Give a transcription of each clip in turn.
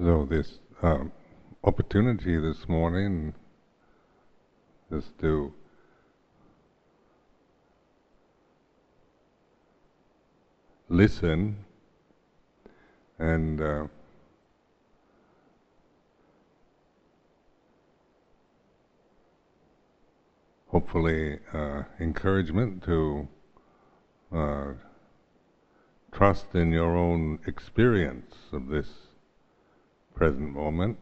So this um, opportunity this morning is to listen and uh, hopefully uh, encouragement to uh, trust in your own experience of this present moment.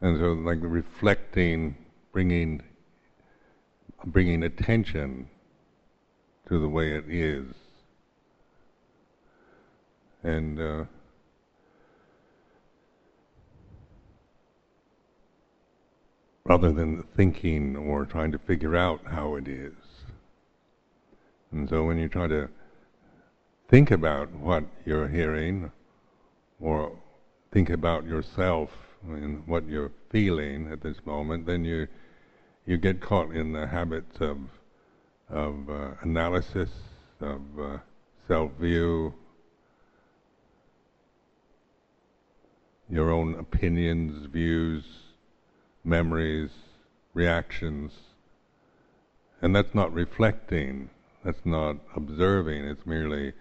And so, like reflecting, bringing, bringing attention to the way it is, and uh, rather than thinking or trying to figure out how it is. And so when you try to think about what you're hearing or think about yourself and what you're feeling at this moment, then you you get caught in the habits of of uh, analysis, of uh, self-view, your own opinions, views, memories, reactions, and that's not reflecting that's not observing, it's merely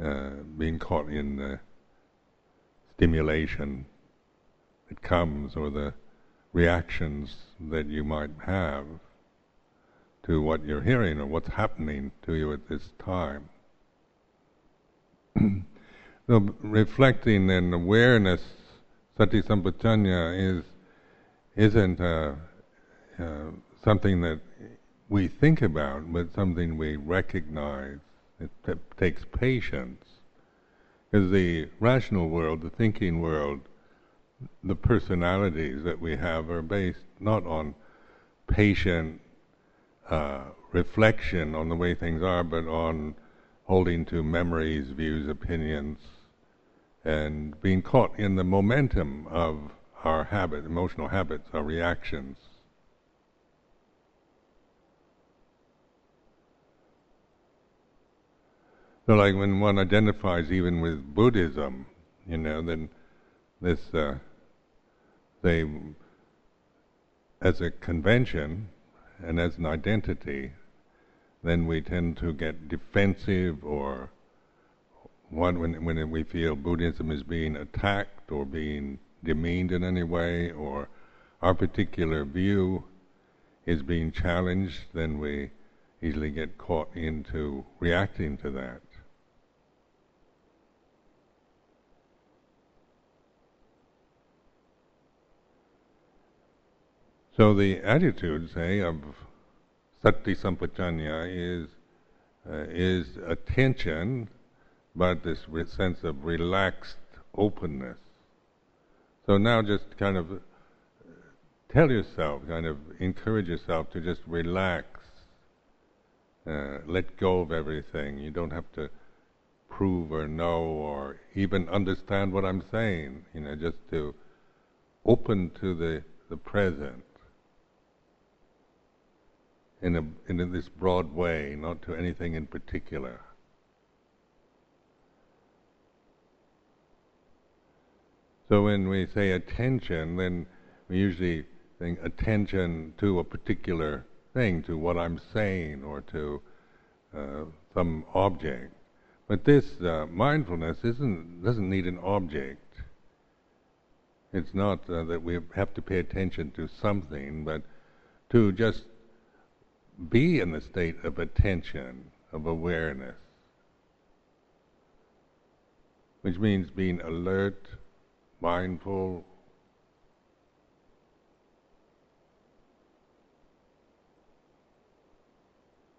uh, being caught in the stimulation that comes or the reactions that you might have to what you're hearing or what's happening to you at this time. so reflecting and awareness, sati sampajanya, is isn't uh, uh, something that we think about, but something we recognize. It t- takes patience. Because the rational world, the thinking world, the personalities that we have are based not on patient uh, reflection on the way things are, but on holding to memories, views, opinions, and being caught in the momentum of our habit, emotional habits, our reactions. So, like when one identifies even with Buddhism, you know, then this, uh, they, as a convention and as an identity, then we tend to get defensive or one when when we feel Buddhism is being attacked or being demeaned in any way, or our particular view is being challenged, then we easily get caught into reacting to that. So the attitude, say, of sati sampajanya is uh, is attention, but this sense of relaxed openness. So now, just kind of tell yourself, kind of encourage yourself to just relax, uh, let go of everything. You don't have to prove or know or even understand what I'm saying. You know, just to open to the the present in, a, in this broad way, not to anything in particular. So when we say attention, then we usually think attention to a particular thing, to what I'm saying, or to uh, some object. But this uh, mindfulness isn't doesn't need an object. It's not uh, that we have to pay attention to something, but to just be in the state of attention, of awareness, which means being alert, mindful,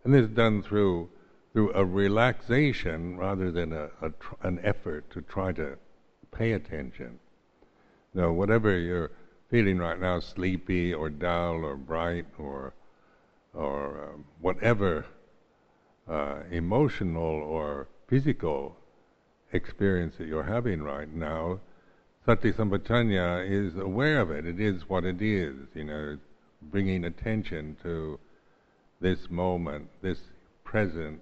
and this is done through through a relaxation rather than a, a tr- an effort to try to pay attention. Now, whatever you're feeling right now, sleepy or dull or bright or or uh, whatever uh, emotional or physical experience that you're having right now, sati sampajanya is aware of it. It is what it is. You know, bringing attention to this moment, this present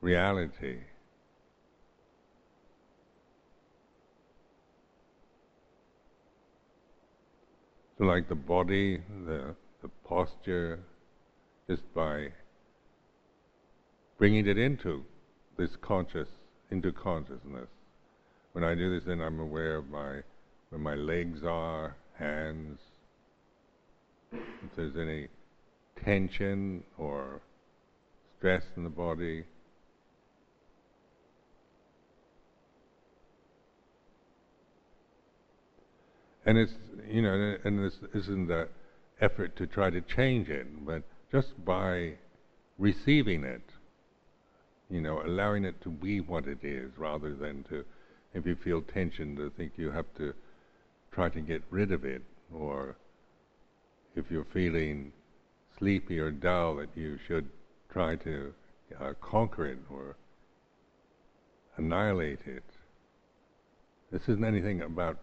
reality. So, like the body, the, the posture, just by bringing it into this conscious, into consciousness. When I do this, then I'm aware of my where my legs are, hands. If there's any tension or stress in the body. And it's, you know, and this isn't an effort to try to change it, but just by receiving it, you know, allowing it to be what it is rather than to, if you feel tension, to think you have to try to get rid of it, or if you're feeling sleepy or dull, that you should try to uh, conquer it or annihilate it. This isn't anything about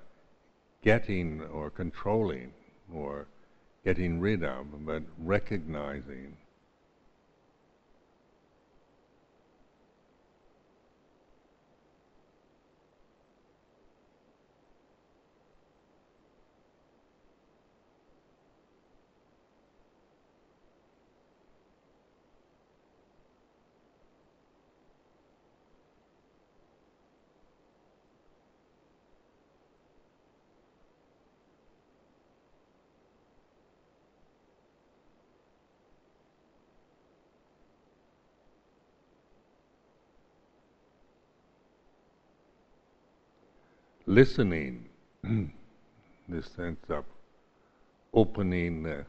getting or controlling or getting rid of, but recognizing listening, this sense of opening, uh,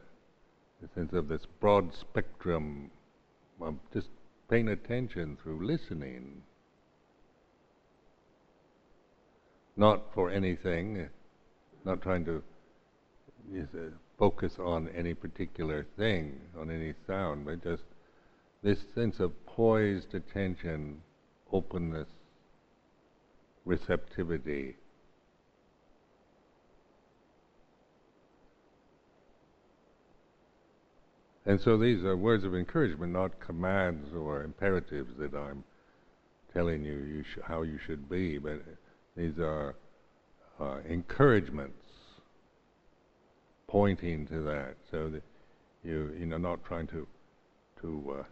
the sense of this broad spectrum of just paying attention through listening. Not for anything, not trying to uh, focus on any particular thing, on any sound, but just this sense of poised attention, openness, receptivity And so these are words of encouragement, not commands or imperatives that I'm telling you, you sh- how you should be, but these are uh, encouragements pointing to that, so that you you know not trying to to uh,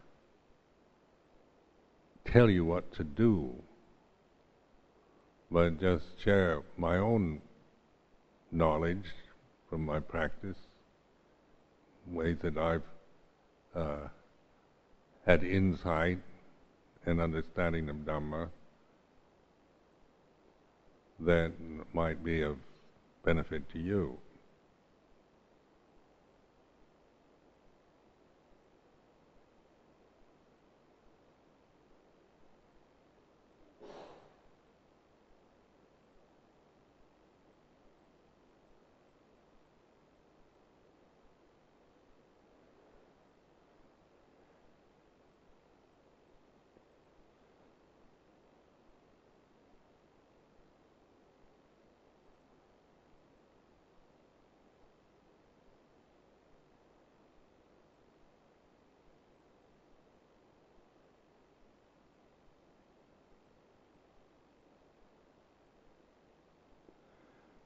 tell you what to do, but just share my own knowledge from my practice, ways that I've uh, had insight and understanding of Dhamma that might be of benefit to you.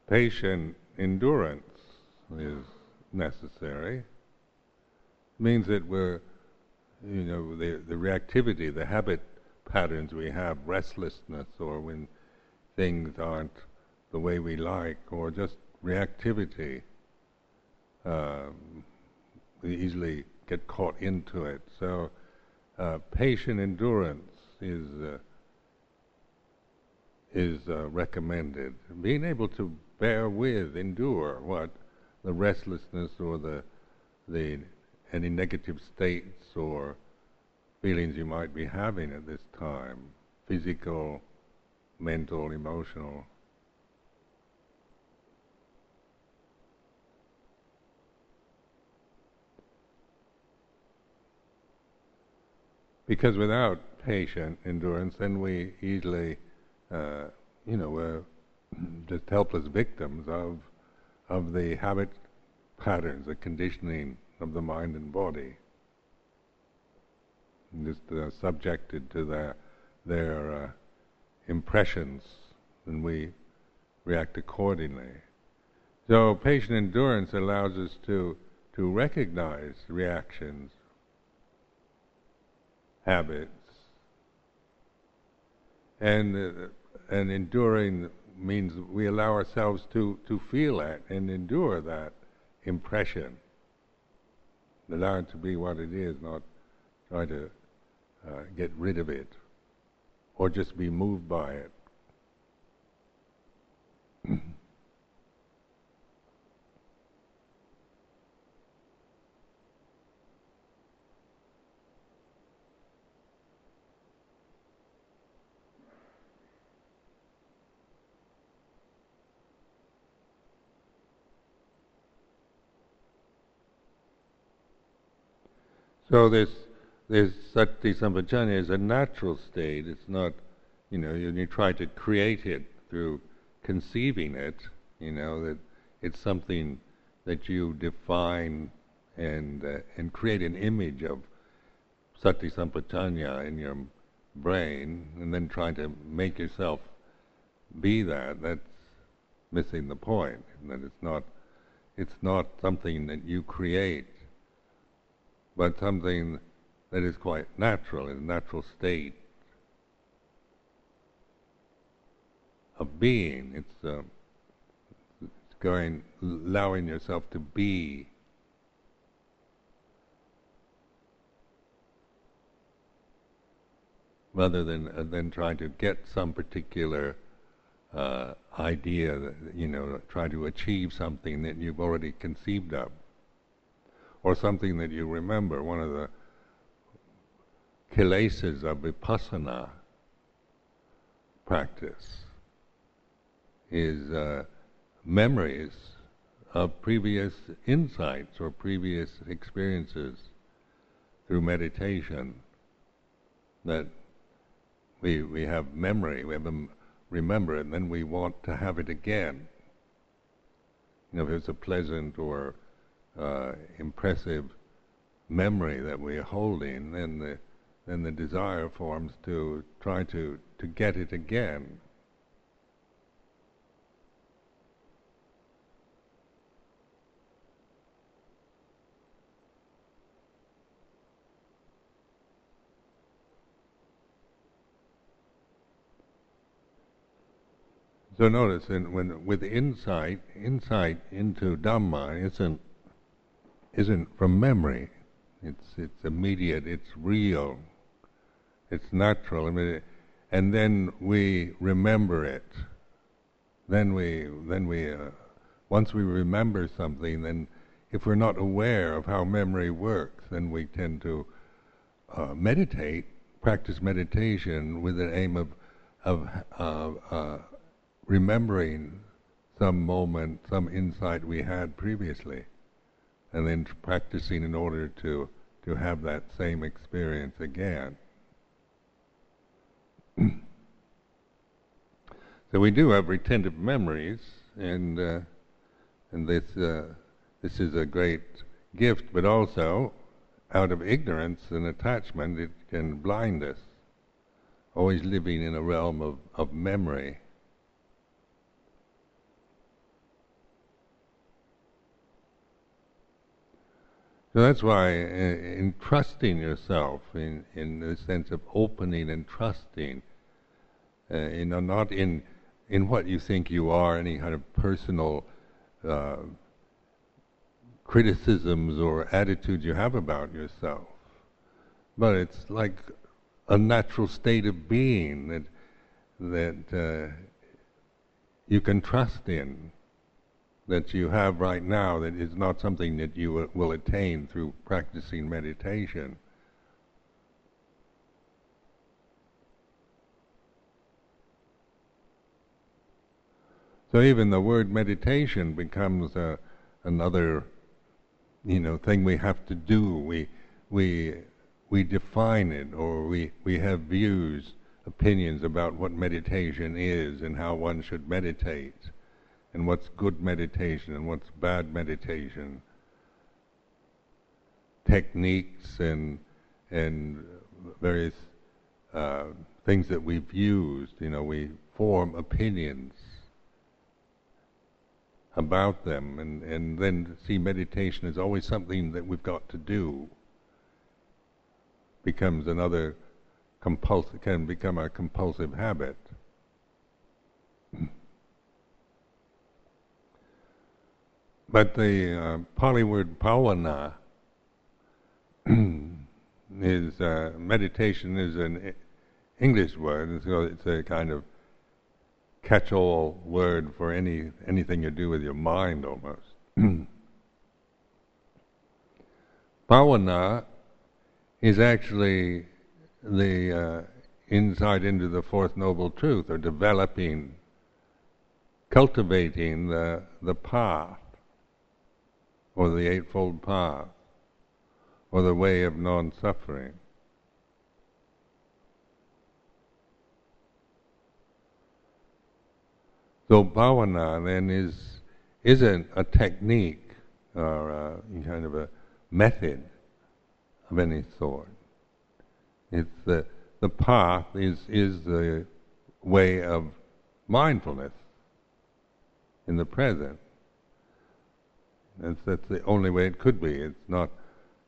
Patient endurance is necessary. It Means that we're, you know, the, the reactivity, the habit patterns we have, restlessness, or when things aren't the way we like, or just reactivity. Um, we easily get caught into it. So, uh, patient endurance is uh, is uh, recommended. Being able to bear with, endure what the restlessness or the the any negative states or feelings you might be having at this time, physical, mental, emotional. Because without patient endurance, then we easily, uh, you know, we're just helpless victims of of the habit patterns, the conditioning of the mind and body. Just uh, subjected to the their uh, impressions, and we react accordingly. So patient endurance allows us to to recognize reactions, habits, and uh, and enduring means we allow ourselves to to feel that and endure that impression. Allow it to be what it is, not try to uh, get rid of it or just be moved by it. So this sati sampajanya is a natural state. It's not, you know, you, you try to create it through conceiving it. You know that it's something that you define and uh, and create an image of sati sampajanya in your brain, and then try to make yourself be that. That's missing the point. That it's not it's not something that you create but something that is quite natural, in a natural state of being. It's, uh, it's going, allowing yourself to be. Rather than uh, than trying to get some particular uh, idea, that, you know, try to achieve something that you've already conceived of or something that you remember. One of the kilesas of vipassana practice is uh, memories of previous insights or previous experiences through meditation that we we have memory, we have them remember and then we want to have it again. You know, if it's a pleasant or uh, impressive memory that we're holding, then the then the desire forms to try to, to get it again. So notice, in, when with insight, insight into Dhamma isn't isn't from memory. It's it's immediate. It's real. It's natural. I mean, and then we remember it. Then we then we uh, once we remember something, then if we're not aware of how memory works, then we tend to uh, meditate, practice meditation with the aim of of uh, uh, remembering some moment, some insight we had previously and then practicing in order to, to have that same experience again. so we do have retentive memories, and uh, and this uh, this is a great gift, but also out of ignorance and attachment, it can blind us. Always living in a realm of, of memory. So that's why, uh, in trusting yourself, in in the sense of opening and trusting, uh, you know, not in in what you think you are, any kind of personal uh, criticisms or attitudes you have about yourself, but it's like a natural state of being that that uh, you can trust in that you have right now that is not something that you will attain through practicing meditation. So even the word meditation becomes a, another, you know, thing we have to do. We we we define it, or we we have views, opinions about what meditation is and how one should meditate and what's good meditation and what's bad meditation, techniques and and various uh, things that we've used. You know, we form opinions about them, and, and then see meditation is always something that we've got to do. Becomes another compulsive, can become a compulsive habit. But the uh, Pali word bhavana is uh, meditation is an English word, so it's a kind of catch-all word for any anything you do with your mind, almost. Bhavana is actually the uh, insight into the fourth noble truth, or developing, cultivating the the path or the Eightfold Path, or the way of non suffering. So bhavana then is isn't a technique or a kind of a method of any sort. It's the the path is is the way of mindfulness in the present. That's, that's the only way it could be. It's not,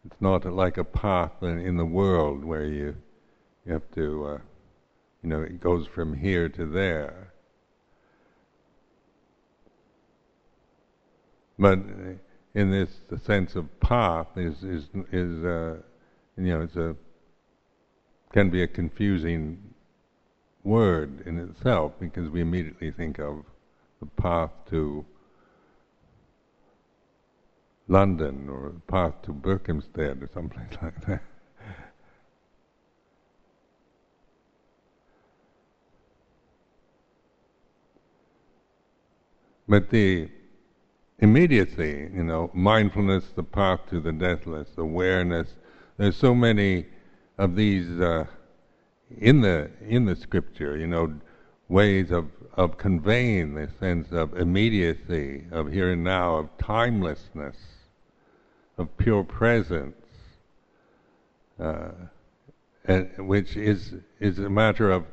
it's not like a path in, in the world where you, you have to, uh, you know, it goes from here to there. But in this, sense of path is is is uh, you know it's a can be a confusing word in itself because we immediately think of the path to London or path to Berkhamsted or someplace like that. But the immediacy, you know, mindfulness, the path to the deathless, awareness, there's so many of these uh, in the in the scripture, you know, ways of, of conveying this sense of immediacy, of here and now, of timelessness of pure presence, uh, and, which is is a matter of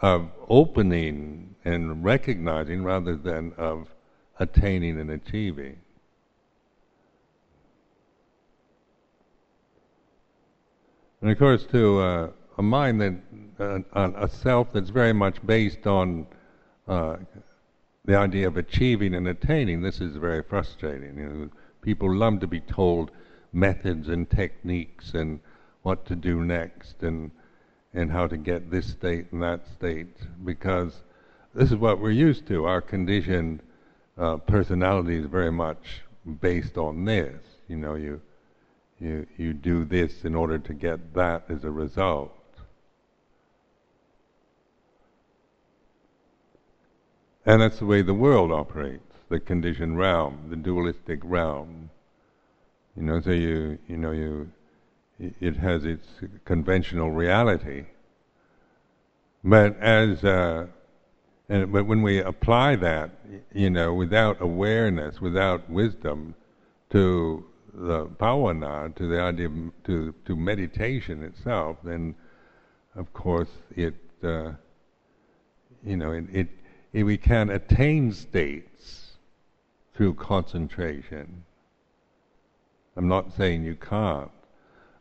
of opening and recognizing rather than of attaining and achieving. And of course, to uh, a mind that uh, a self that's very much based on uh, the idea of achieving and attaining, this is very frustrating. You know, people love to be told methods and techniques and what to do next and and how to get this state and that state because this is what we're used to. Our conditioned uh, personality is very much based on this. You know, you you you do this in order to get that as a result. And that's the way the world operates the conditioned realm, the dualistic realm. You know, so you you know you it has its conventional reality. But as uh, and but when we apply that, you know, without awareness, without wisdom, to the bhavana, to the idea of, to to meditation itself, then of course it uh, you know it, it, it we can attain states through concentration. I'm not saying you can't,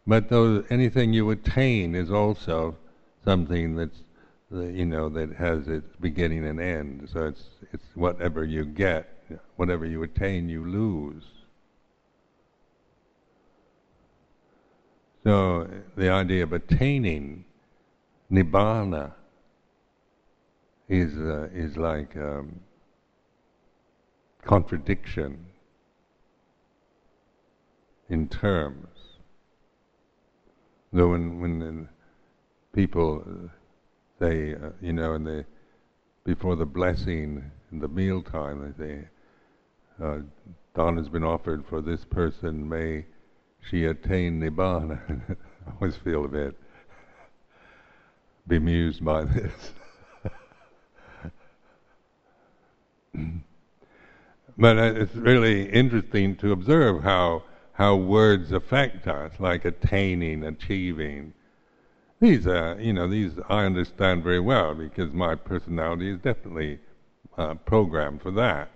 but though anything you attain is also something that's you know that has its beginning and end. So it's it's whatever you get, whatever you attain, you lose. So the idea of attaining nibbana is uh, is like um, contradiction in terms. Though when when people say, uh, you know, and they before the blessing in the mealtime, they say, uh, "Dawn has been offered for this person. May she attain nibbana." I always feel a bit bemused by this. But it's really interesting to observe how how words affect us, like attaining, achieving, these, uh, you know, these I understand very well because my personality is definitely uh, programmed for that.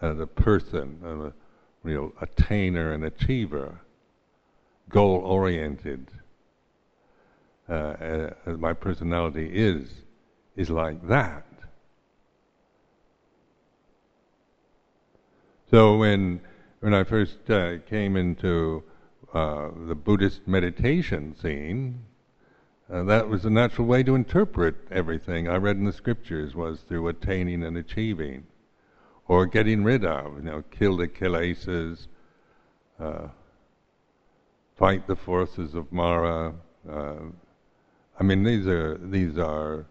As a person, a real attainer and achiever, goal oriented. Uh, uh, my personality is is like that. So when when I first uh, came into uh, the Buddhist meditation scene, uh, that was a natural way to interpret everything I read in the scriptures was through attaining and achieving, or getting rid of, you know, kill the kilesas, uh, fight the forces of Mara. Uh, I mean, these are these are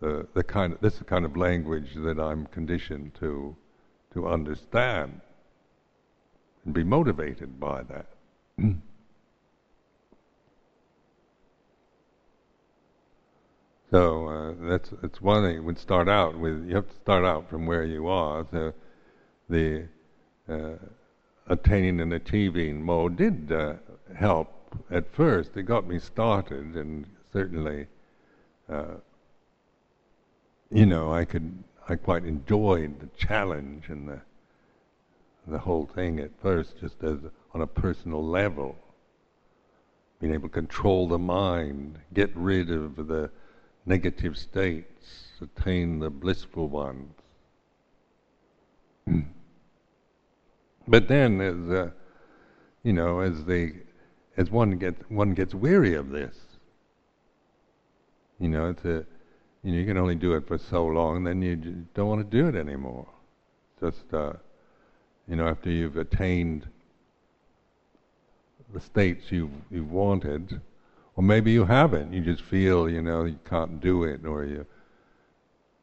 the the kind of, this is the kind of language that I'm conditioned to to understand and be motivated by that. so uh, that's that's one thing. Would start out with you have to start out from where you are. So the uh, attaining and achieving mode did uh, help at first. It got me started, and certainly, uh, you know, I could I quite enjoyed the challenge and the the whole thing at first, just as on a personal level. Being able to control the mind, get rid of the negative states, attain the blissful ones. but then, as uh, you know, as they, as one gets one gets weary of this, you know, it's a, you you can only do it for so long, then you don't want to do it anymore. Just, uh, you know, after you've attained the states you've, you've wanted, or maybe you haven't. You just feel, you know, you can't do it, or you,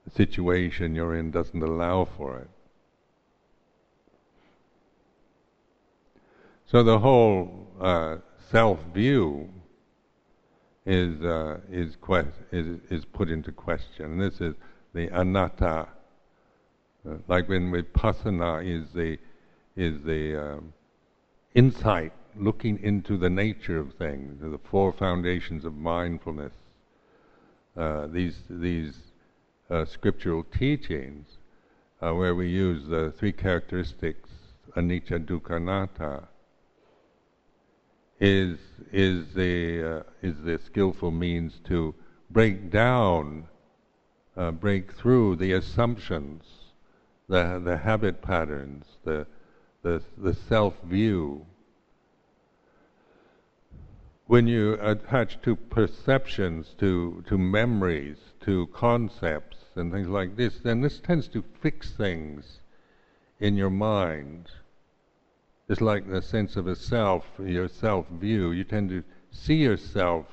the situation you're in doesn't allow for it. So the whole uh, self-view is uh, is, que- is is put into question. This is the anatta. Uh, like when vipassana is the is the um, insight looking into the nature of things, the four foundations of mindfulness, uh, these these uh, scriptural teachings, uh, where we use the three characteristics, anicca, dukkha, anatta, is is the uh, is the skillful means to break down, uh, break through the assumptions, the the habit patterns, the the the self view when you attach to perceptions, to, to memories, to concepts and things like this, then this tends to fix things in your mind. It's like the sense of a self, your self view. You tend to see yourself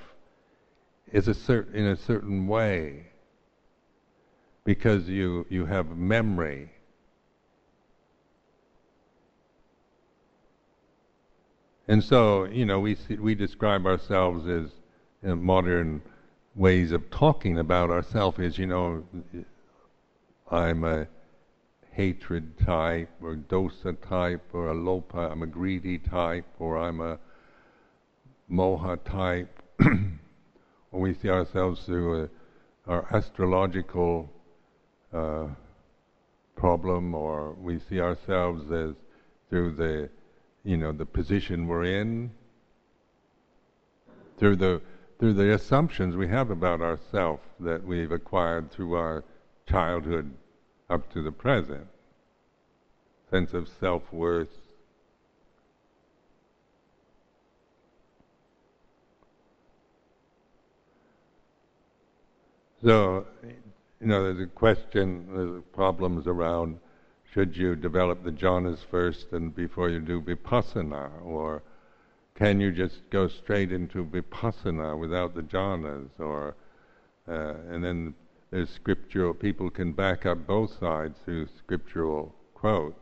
as a in a certain way because you, you have memory And so, you know, we see, we describe ourselves as modern ways of talking about ourselves as, you know, I'm a hatred type, or dosa type, or a lobha, I'm a greedy type, or I'm a moha type. or we see ourselves through a, our astrological uh, problem, or we see ourselves as through the you know, the position we're in, through the through the assumptions we have about ourselves that we've acquired through our childhood up to the present. Sense of self worth. So, you know, there's a question, there's problems around should you develop the jhanas first and before you do vipassana? Or can you just go straight into vipassana without the jhanas? Or, uh, and then there's scriptural, people can back up both sides through scriptural quotes.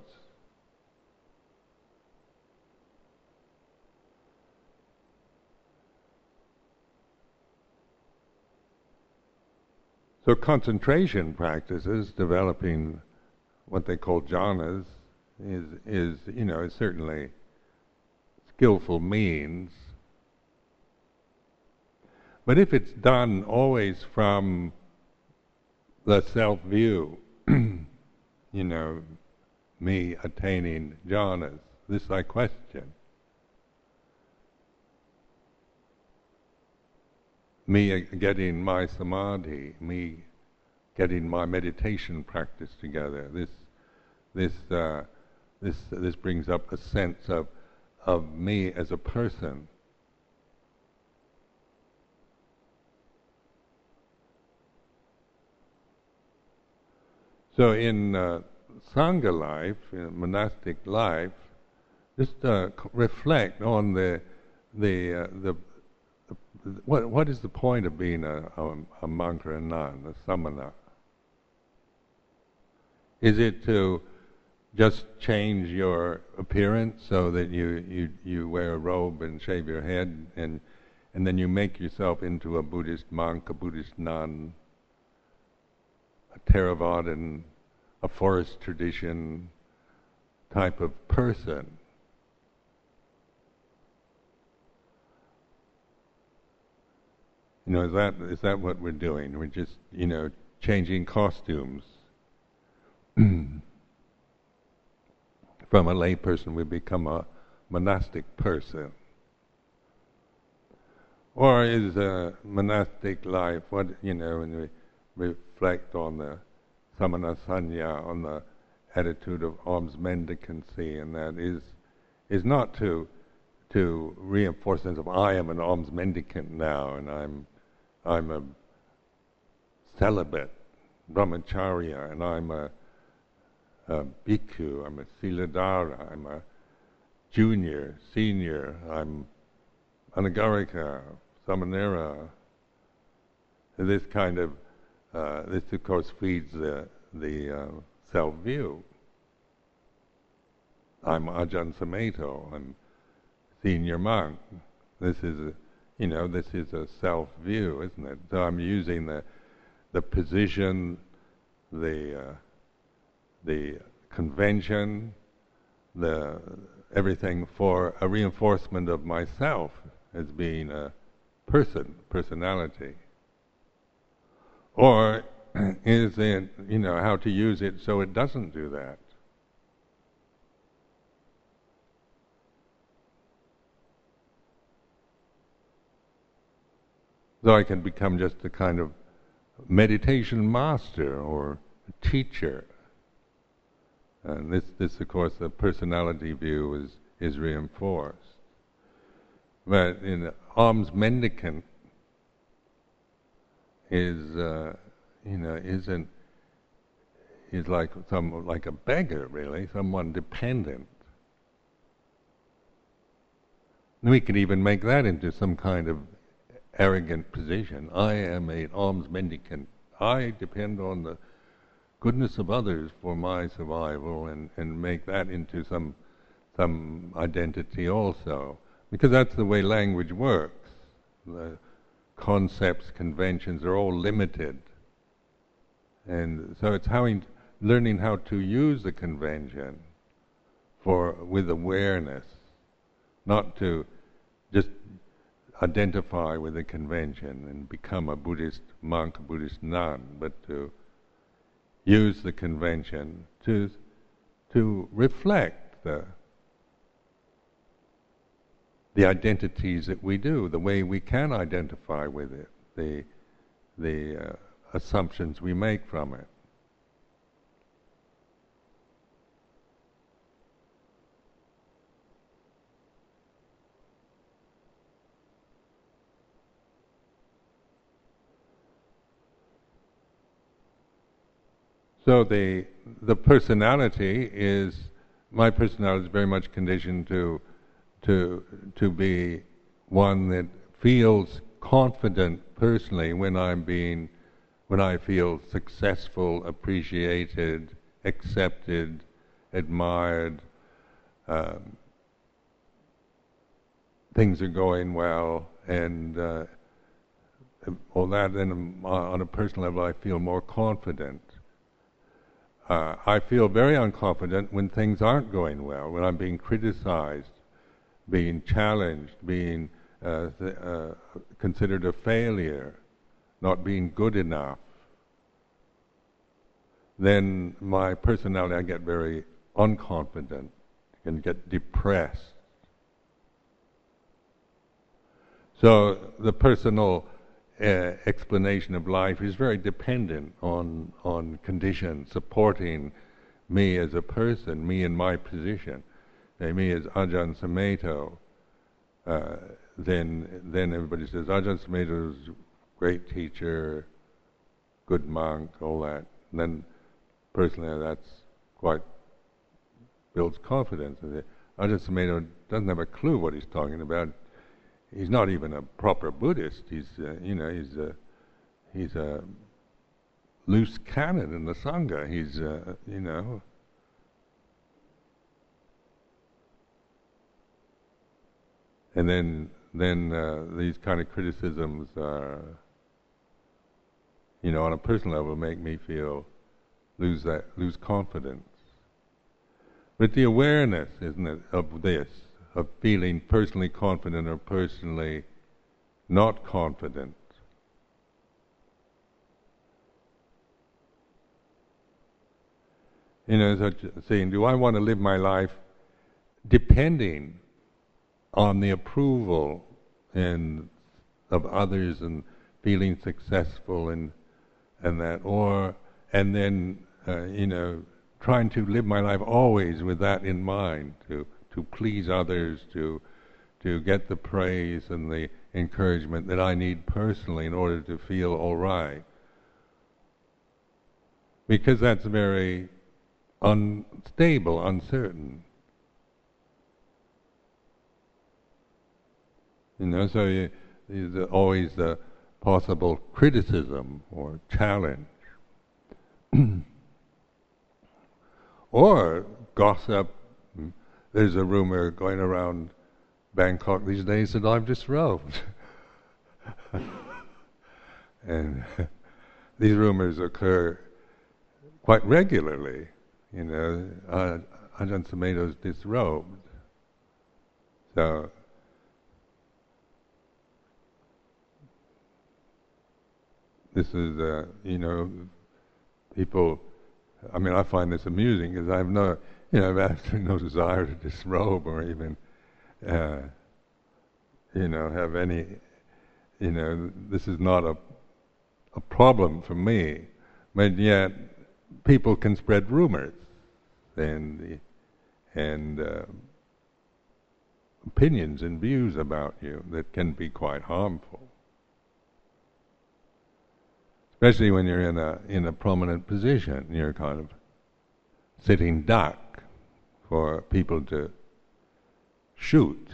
So concentration practices, developing what they call jhanas is is you know is certainly skillful means. But if it's done always from the self view, you know, me attaining jhanas, this I question. Me getting my samadhi, me getting my meditation practice together. This, this, uh, this, this brings up a sense of, of me as a person. So in uh, Sangha life, in monastic life, just uh, reflect on the, the, uh, the, the, what, what is the point of being a, a, a monk or a nun, a samana? Is it to just change your appearance so that you, you, you wear a robe and shave your head and, and then you make yourself into a Buddhist monk, a Buddhist nun, a Theravadan, a forest tradition type of person. You know, is that is that what we're doing? We're just, you know, changing costumes. From a lay person, we become a monastic person. Or is a monastic life what you know, when we reflect on the samana sanya, on the attitude of alms mendicancy, and that is is not to to reinforce sense of I am an alms mendicant now, and I'm I'm a celibate brahmacharya, and I'm a, a bhikkhu, I'm a siladhara, I'm a junior, senior, I'm anagarika, samanera. This kind of uh, this, of course, feeds the, the uh, self view. I'm Ajahn Sumedho, I'm senior monk. This is, a, you know, this is a self view, isn't it? So I'm using the, the position, the, uh, the convention, the everything for a reinforcement of myself as being a person, personality. Or is it, you know, how to use it so it doesn't do that? So I can become just a kind of meditation master or teacher. And this, this of course, the personality view is, is reinforced. But in alms mendicant, is uh, you know isn't is like some like a beggar really, someone dependent. We could even make that into some kind of arrogant position. I am an alms mendicant. I depend on the goodness of others for my survival, and, and make that into some some identity also, because that's the way language works. The, concepts, conventions are all limited. And so it's how in, learning how to use the convention for with awareness, not to just identify with the convention and become a Buddhist monk, a Buddhist nun, but to use the convention to to reflect the the identities that we do, the way we can identify with it, the, the uh, assumptions we make from it. So the the personality is my personality is very much conditioned to to to be one that feels confident personally when I'm being when I feel successful, appreciated, accepted, admired. Um, things are going well, and uh, all that. Then on a personal level, I feel more confident. Uh, I feel very unconfident when things aren't going well, when I'm being criticized, being challenged, being uh, uh, considered a failure, not being good enough, then my personality, I get very unconfident and get depressed. So the personal uh, explanation of life is very dependent on on conditions supporting me as a person, me in my position, me as Ajahn Sumedho. Uh, then then everybody says Ajahn Sumedho is great teacher, good monk, all that. And then personally, that's quite builds confidence. Ajahn Sumedho doesn't have a clue what he's talking about. He's not even a proper Buddhist. He's uh, you know he's a he's a loose cannon in the sangha. He's uh, you know. And then then uh, these kind of criticisms are, you know, on a personal level, make me feel lose that lose confidence. But the awareness, isn't it, of this, of feeling personally confident or personally not confident. You know, so saying, do I want to live my life depending on the approval and of others and feeling successful and and that, or and then uh, you know trying to live my life always with that in mind to to please others to to get the praise and the encouragement that I need personally in order to feel all right. Because that's very unstable uncertain You know, so you, there's always the possible criticism or challenge. or gossip. There's a rumor going around Bangkok these days that I've disrobed. and these rumors occur quite regularly. You know, uh, Ajahn Sumedho's disrobed. So this is, uh, you know, people. I mean, I find this amusing because I have no, you know, have no desire to disrobe or even, uh, you know, have any, you know, this is not a, a problem for me, but yet people can spread rumors and and uh, opinions and views about you that can be quite harmful especially when you're in a in a prominent position. You're kind of sitting duck for people to shoot.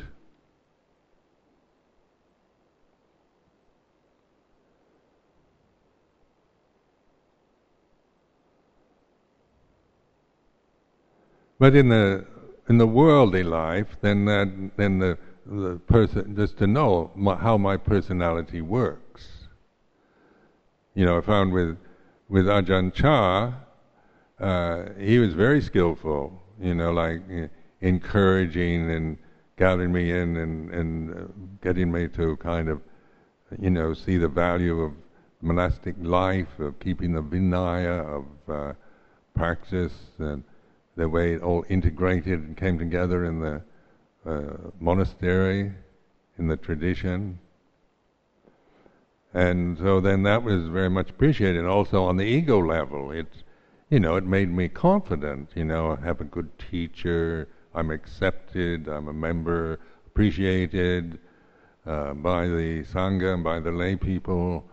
But in the in the worldly life, then that then the the person just to know my, how my personality works you know, I found with with Ajahn Chah, uh, he was very skillful. You know, like uh, encouraging and gathering me in and and uh, getting me to kind of, you know, see the value of monastic life, of keeping the vinaya, of uh, practice, and the way it all integrated and came together in the uh, monastery, in the tradition. And so then that was very much appreciated. Also on the ego level, it's, you know, it made me confident. You know, I have a good teacher, I'm accepted, I'm a member, appreciated uh, by the Sangha and by the lay people.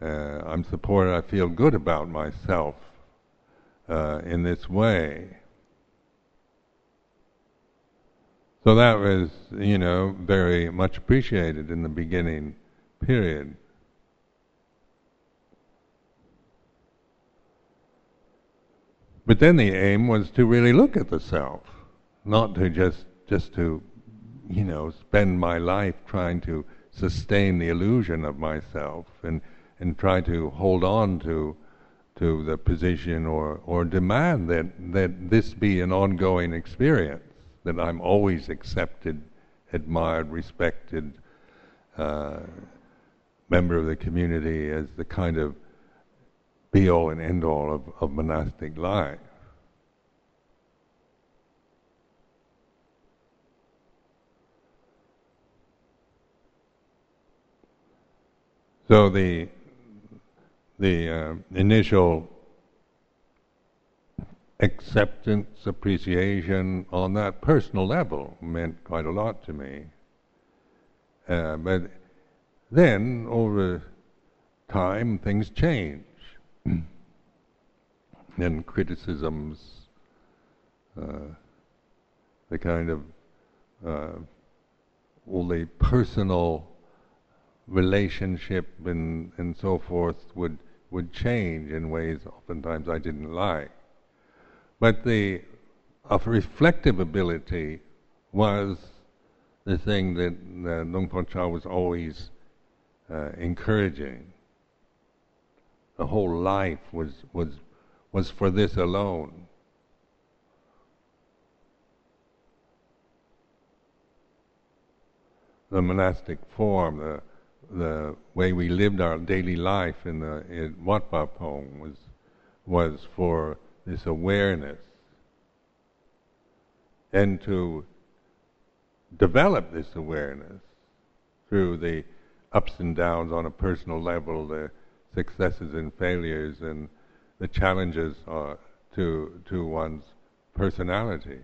Uh, I'm supported, I feel good about myself uh, in this way. So that was, you know, very much appreciated in the beginning period. But then the aim was to really look at the self, not to just just to, you know, spend my life trying to sustain the illusion of myself and and try to hold on to to the position or or demand that that this be an ongoing experience that I'm always accepted, admired, respected, uh, member of the community as the kind of be all and end all of, of monastic life. So the the uh, initial acceptance, appreciation on that personal level meant quite a lot to me. Uh, but then, over time, things change. And criticisms, uh, the kind of uh, all the personal relationship and, and so forth would would change in ways oftentimes I didn't like. But the of reflective ability was the thing that uh, Luang Por Chah was always uh, encouraging. The whole life was was was for this alone. The monastic form, the the way we lived our daily life in the in Wat Pah Pong was was for this awareness and to develop this awareness through the ups and downs on a personal level, the successes and failures, and the challenges to to one's personality.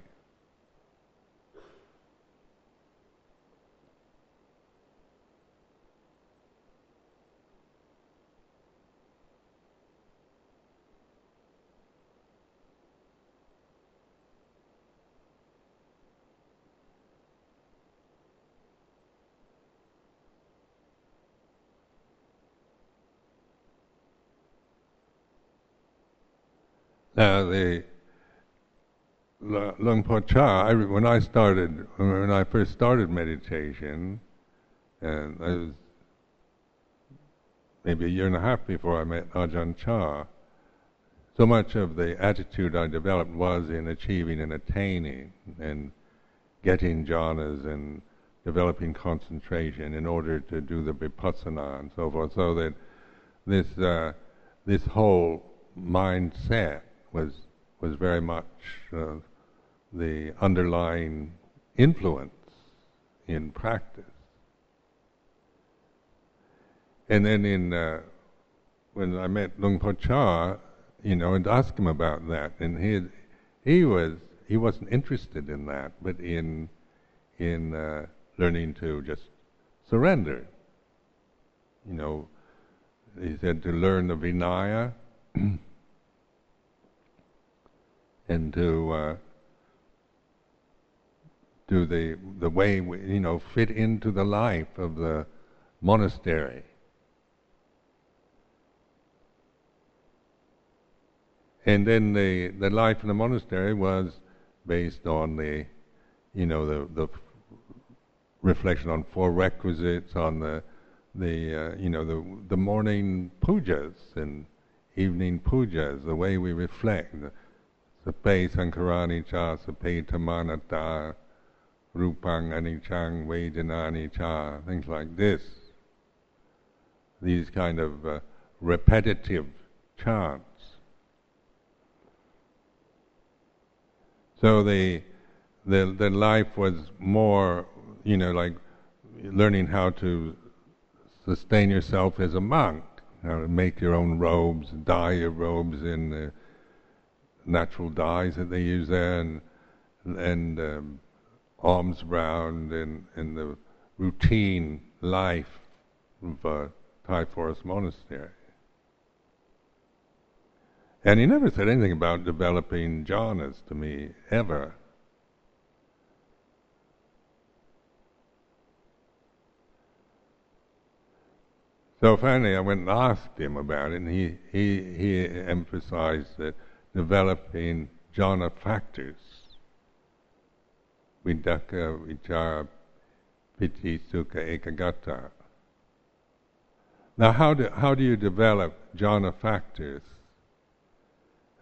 Now the Luang Por Chah, I, when I started, when I first started meditation, and I was maybe a year and a half before I met Ajahn Chah, so much of the attitude I developed was in achieving and attaining and getting jhanas and developing concentration in order to do the vipassana and so forth. So that this uh, this whole mindset was was very much uh, the underlying influence in practice. And then in uh, when I met Luang Por Chah, you know, and asked him about that, and he he was he wasn't interested in that, but in in uh, learning to just surrender. You know, he said to learn the Vinaya. and to uh, do the the way we, you know fit into the life of the monastery. And then the the life in the monastery was based on the, you know, the the reflection on four requisites, on the the uh, you know the the morning pujas and evening pujas, the way we reflect. Sape sankarani cha, sape tamanata, rupang anichang, vedanani cha, things like this. These kind of uh, repetitive chants. So the, the the life was more, you know, like learning how to sustain yourself as a monk, how to make your own robes, dye your robes in the natural dyes that they use there, and and um, alms round, and, and the routine life of uh, Thai Forest Monastery. And he never said anything about developing jhanas to me ever. So finally, I went and asked him about it, and he, he, he emphasized that developing jhana factors. Vitakka, vichara, piti, sukha, ekaggata. Now, how do, how do you develop jhana factors?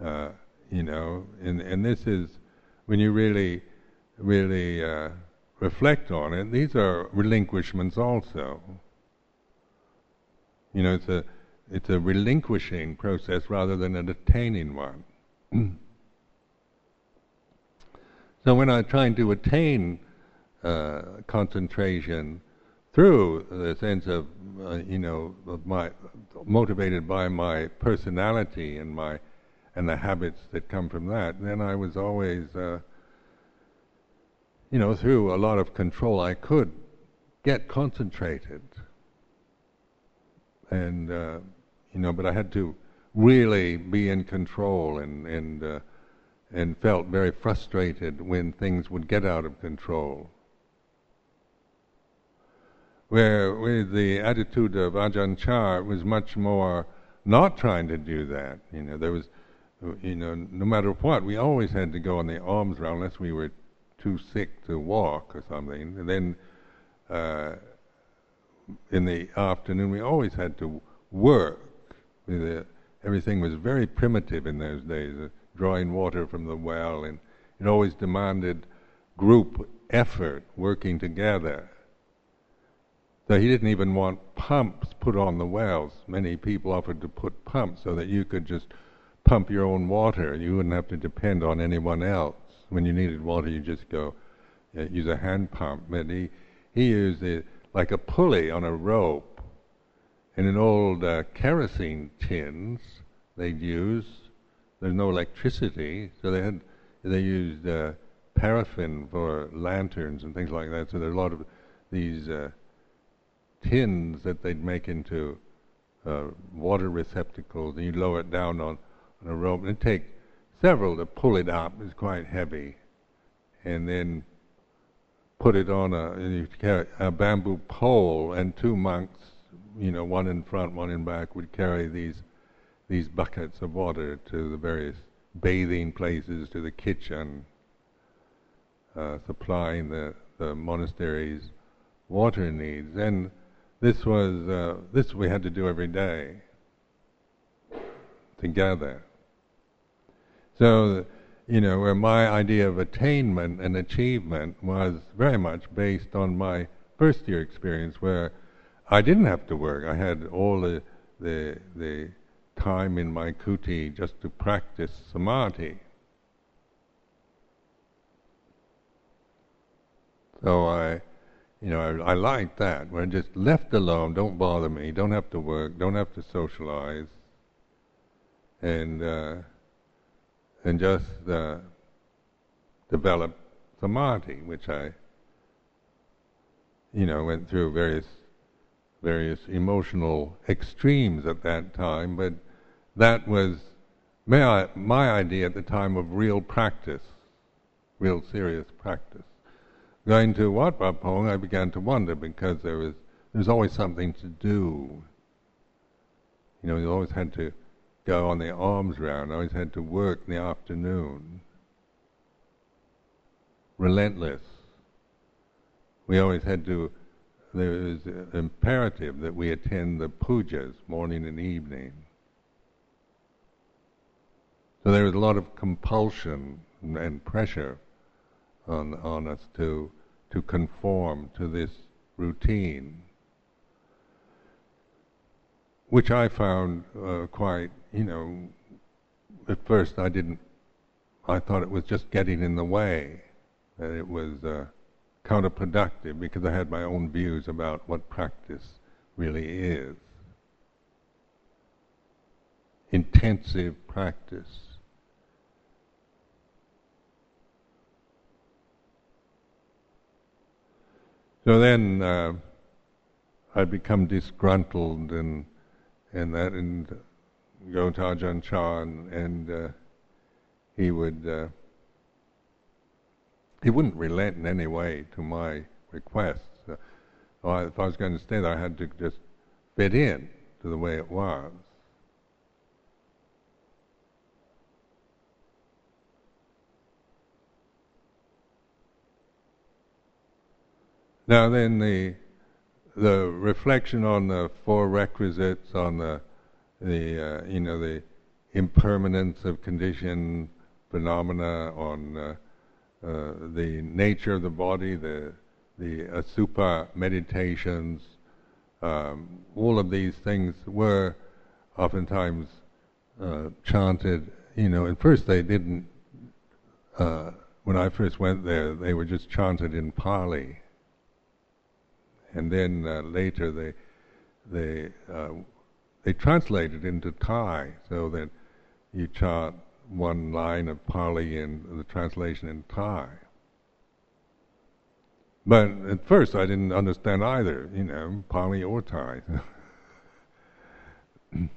Uh, you know, and, and this is when you really, really uh, reflect on it, these are relinquishments also. You know, it's a it's a relinquishing process rather than an attaining one. So when I'm trying to attain uh, concentration through the sense of uh, you know of my motivated by my personality and my and the habits that come from that, then I was always uh, you know through a lot of control I could get concentrated. And uh, you know, but I had to really be in control and and uh, and felt very frustrated when things would get out of control. Where with the attitude of Ajahn Chah, it was much more not trying to do that. You know, there was, you know, no matter what, we always had to go on the alms round unless we were too sick to walk or something. And then uh, in the afternoon, we always had to work. Everything was very primitive in those days, uh, drawing water from the well, and it always demanded group effort, working together. So he didn't even want pumps put on the wells. Many people offered to put pumps so that you could just pump your own water. You wouldn't have to depend on anyone else. When you needed water, you just go uh, use a hand pump. But he, he used it like a pulley on a rope. And in old uh, kerosene tins, they'd use, there's no electricity, so they had, they used uh, paraffin for lanterns and things like that. So there's a lot of these uh, tins that they'd make into uh, water receptacles, and you lower it down on, on a rope, and it'd take several to pull it up. It's quite heavy, and then put it on a, a bamboo pole, and two monks, you know, one in front, one in back, would carry these these buckets of water to the various bathing places, to the kitchen, uh, supplying the, the monastery's water needs. And this was uh, this we had to do every day together. So you know, where my idea of attainment and achievement was very much based on my first year experience, where I didn't have to work. I had all the the the time in my kuti just to practice samadhi. So I, you know, I, I like that. Where I'm just left alone, don't bother me, don't have to work, don't have to socialize, and. Uh, and just uh, develop samadhi, which I, you know, went through various various emotional extremes at that time, but that was my, my idea at the time of real practice, real serious practice. Going to Wat Pah Pong, I began to wonder because there was there's always something to do. You know, you always had to go on the alms round. Always had to work in the afternoon. Relentless. We always had to, there was imperative that we attend the pujas morning and evening. So there was a lot of compulsion and pressure on, on us to, to conform to this routine which I found uh, quite, you know, at first I didn't, I thought it was just getting in the way, that it was uh, counterproductive because I had my own views about what practice really is. Intensive practice. So then uh, I'd become disgruntled and and that and go to Ajahn Chah and, and uh, he would uh, he wouldn't relent in any way to my requests. Uh, if I was going to stay there, I had to just fit in to the way it was. Now then, the the reflection on the four requisites, on the the uh, you know the impermanence of condition phenomena, on uh, uh, the nature of the body, the the Asubha meditations, um, all of these things were oftentimes uh, chanted. You know, at first they didn't. Uh, when I first went there, they were just chanted in Pali, and then uh, later they they uh, they translated into Thai so that you chant one line of Pali in the translation in Thai. But at first I didn't understand either, you know, Pali or Thai.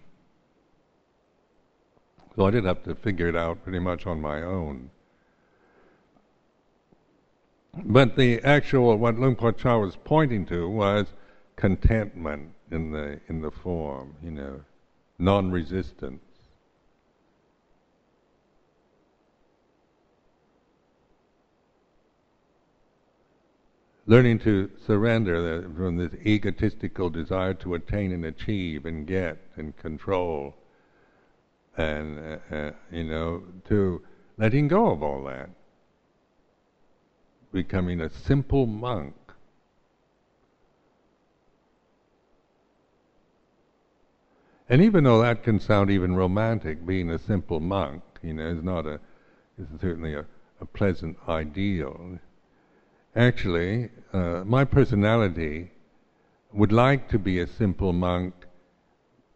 so I did have to figure it out pretty much on my own. But the actual, what Luang Por Chah was pointing to was contentment in the, in the form, you know, non-resistance. Learning to surrender from this egotistical desire to attain and achieve and get and control, and uh, uh, you know, to letting go of all that, becoming a simple monk. And even though that can sound even romantic, being a simple monk, you know, is not a, is certainly a, a pleasant ideal actually, uh, my personality would like to be a simple monk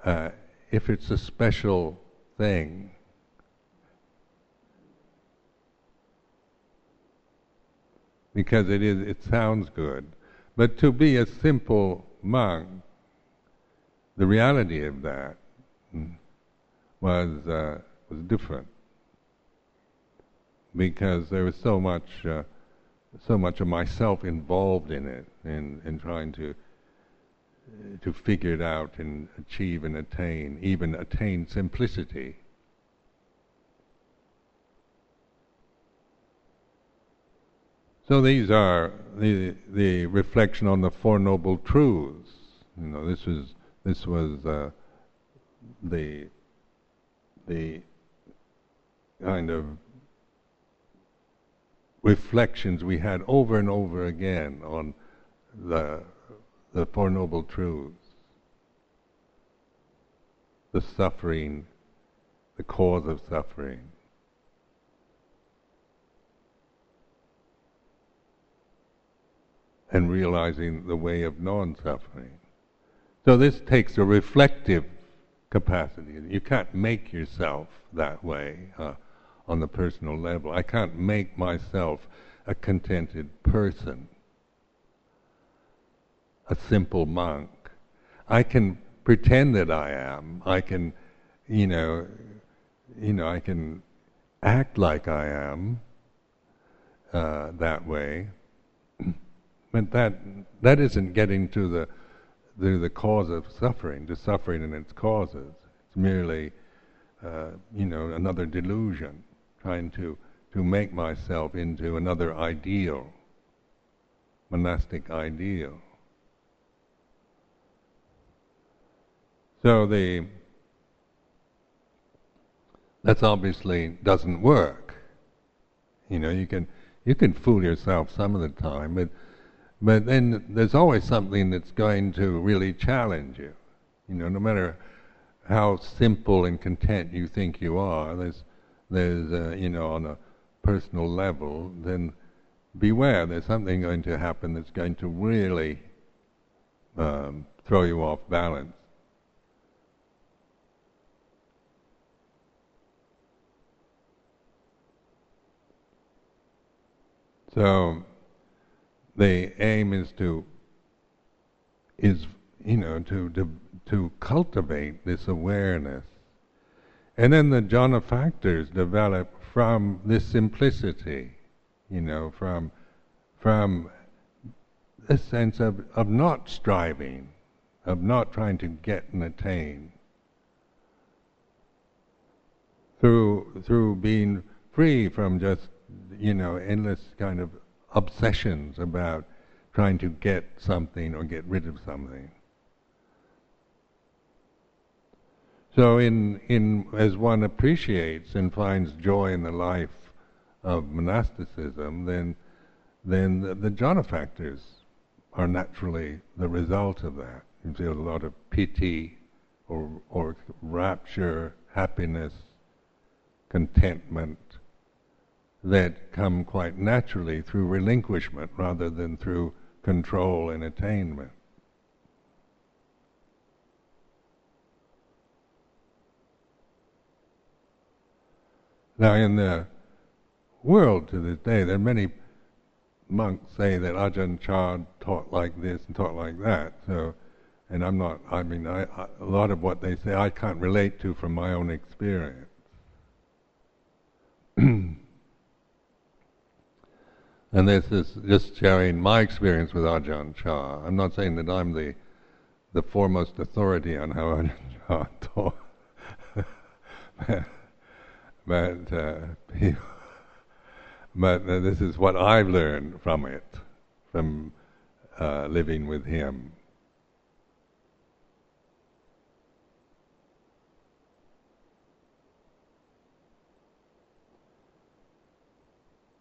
uh, if it's a special thing. Because it is, it sounds good. But to be a simple monk, the reality of that was uh, was different because there was so much uh, so much of myself involved in it and in, in trying to to figure it out and achieve and attain, even attain simplicity. So these are the the reflection on the Four Noble Truths. You know, this was this was uh, the the kind of reflections we had over and over again on the, the Four Noble Truths. The suffering, the cause of suffering. And realizing the way of non suffering. So this takes a reflective capacity. You can't make yourself that way. On the personal level. I can't make myself a contented person, a simple monk. I can pretend that I am. I can, you know, you know, I can act like I am uh, that way, but that that isn't getting to the the, the cause of suffering, to suffering and its causes. It's merely, uh, you know, another delusion trying to, to make myself into another ideal, monastic ideal. So the that's obviously doesn't work. You know, you can you can fool yourself some of the time, but but then there's always something that's going to really challenge you. You know, no matter how simple and content you think you are, there's there's, uh, you know, on a personal level, then beware, there's something going to happen that's going to really um, throw you off balance. So the aim is to is you know to to, to cultivate this awareness and then the jhana factors develop from this simplicity, you know, from from this sense of, of not striving, of not trying to get and attain. Through through being free from just, you know, endless kind of obsessions about trying to get something or get rid of something. So, in, in, as one appreciates and finds joy in the life of monasticism, then then the, the jhana factors are naturally the result of that. You feel a lot of piti or, or rapture, happiness, contentment that come quite naturally through relinquishment rather than through control and attainment. Now, in the world to this day, there are many monks say that Ajahn Chah taught like this and taught like that. So, and I'm not. I mean, I, I, a lot of what they say I can't relate to from my own experience. and this is just sharing my experience with Ajahn Chah. I'm not saying that I'm the the foremost authority on how Ajahn Chah taught, but uh, but uh, this is what I've learned from it, from uh, living with him.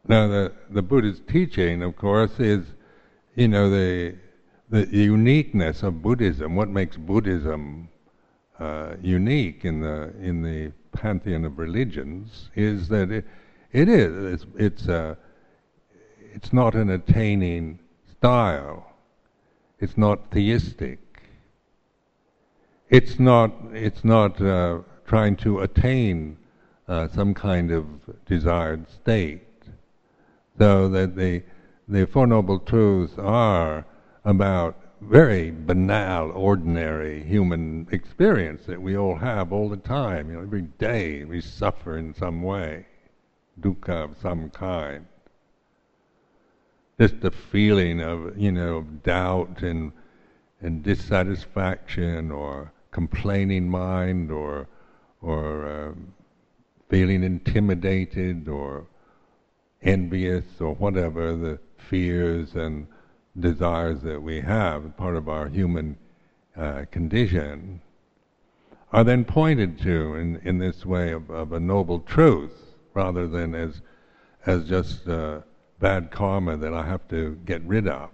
Now, the, the Buddha's teaching, of course, is, you know, the, the uniqueness of Buddhism. What makes Buddhism uh, unique in the in the pantheon of religions is that it, it is. It's it's, uh, it's not an attaining style. It's not theistic. It's not. It's not uh, trying to attain uh, some kind of desired state. So that the the Four Noble Truths are about very banal, ordinary human experience that we all have all the time. You know, every day we suffer in some way dukkha of some kind. Just the feeling of, you know, doubt and, and dissatisfaction or complaining mind or, or um, feeling intimidated or envious or whatever the fears and desires that we have, part of our human uh, condition, are then pointed to in, in this way of, of a noble truth rather than as as just uh, bad karma that I have to get rid of.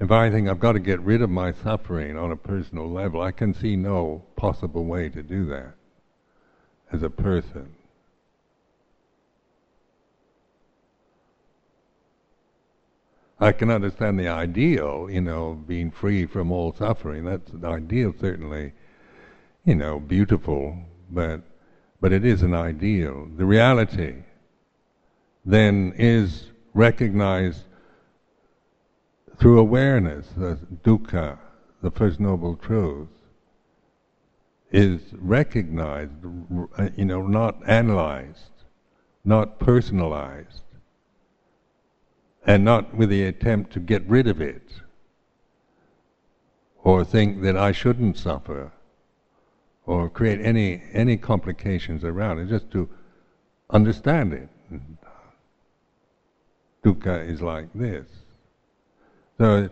If I think I've got to get rid of my suffering on a personal level, I can see no possible way to do that as a person. I can understand the ideal, you know, being free from all suffering. That's the ideal, certainly, you know, beautiful, but but it is an ideal. The reality then is recognized through awareness, the dukkha, the First Noble Truth, is recognized, you know, not analyzed, not personalized, and not with the attempt to get rid of it or think that I shouldn't suffer or create any any complications around it, just to understand it. Dukkha is like this. So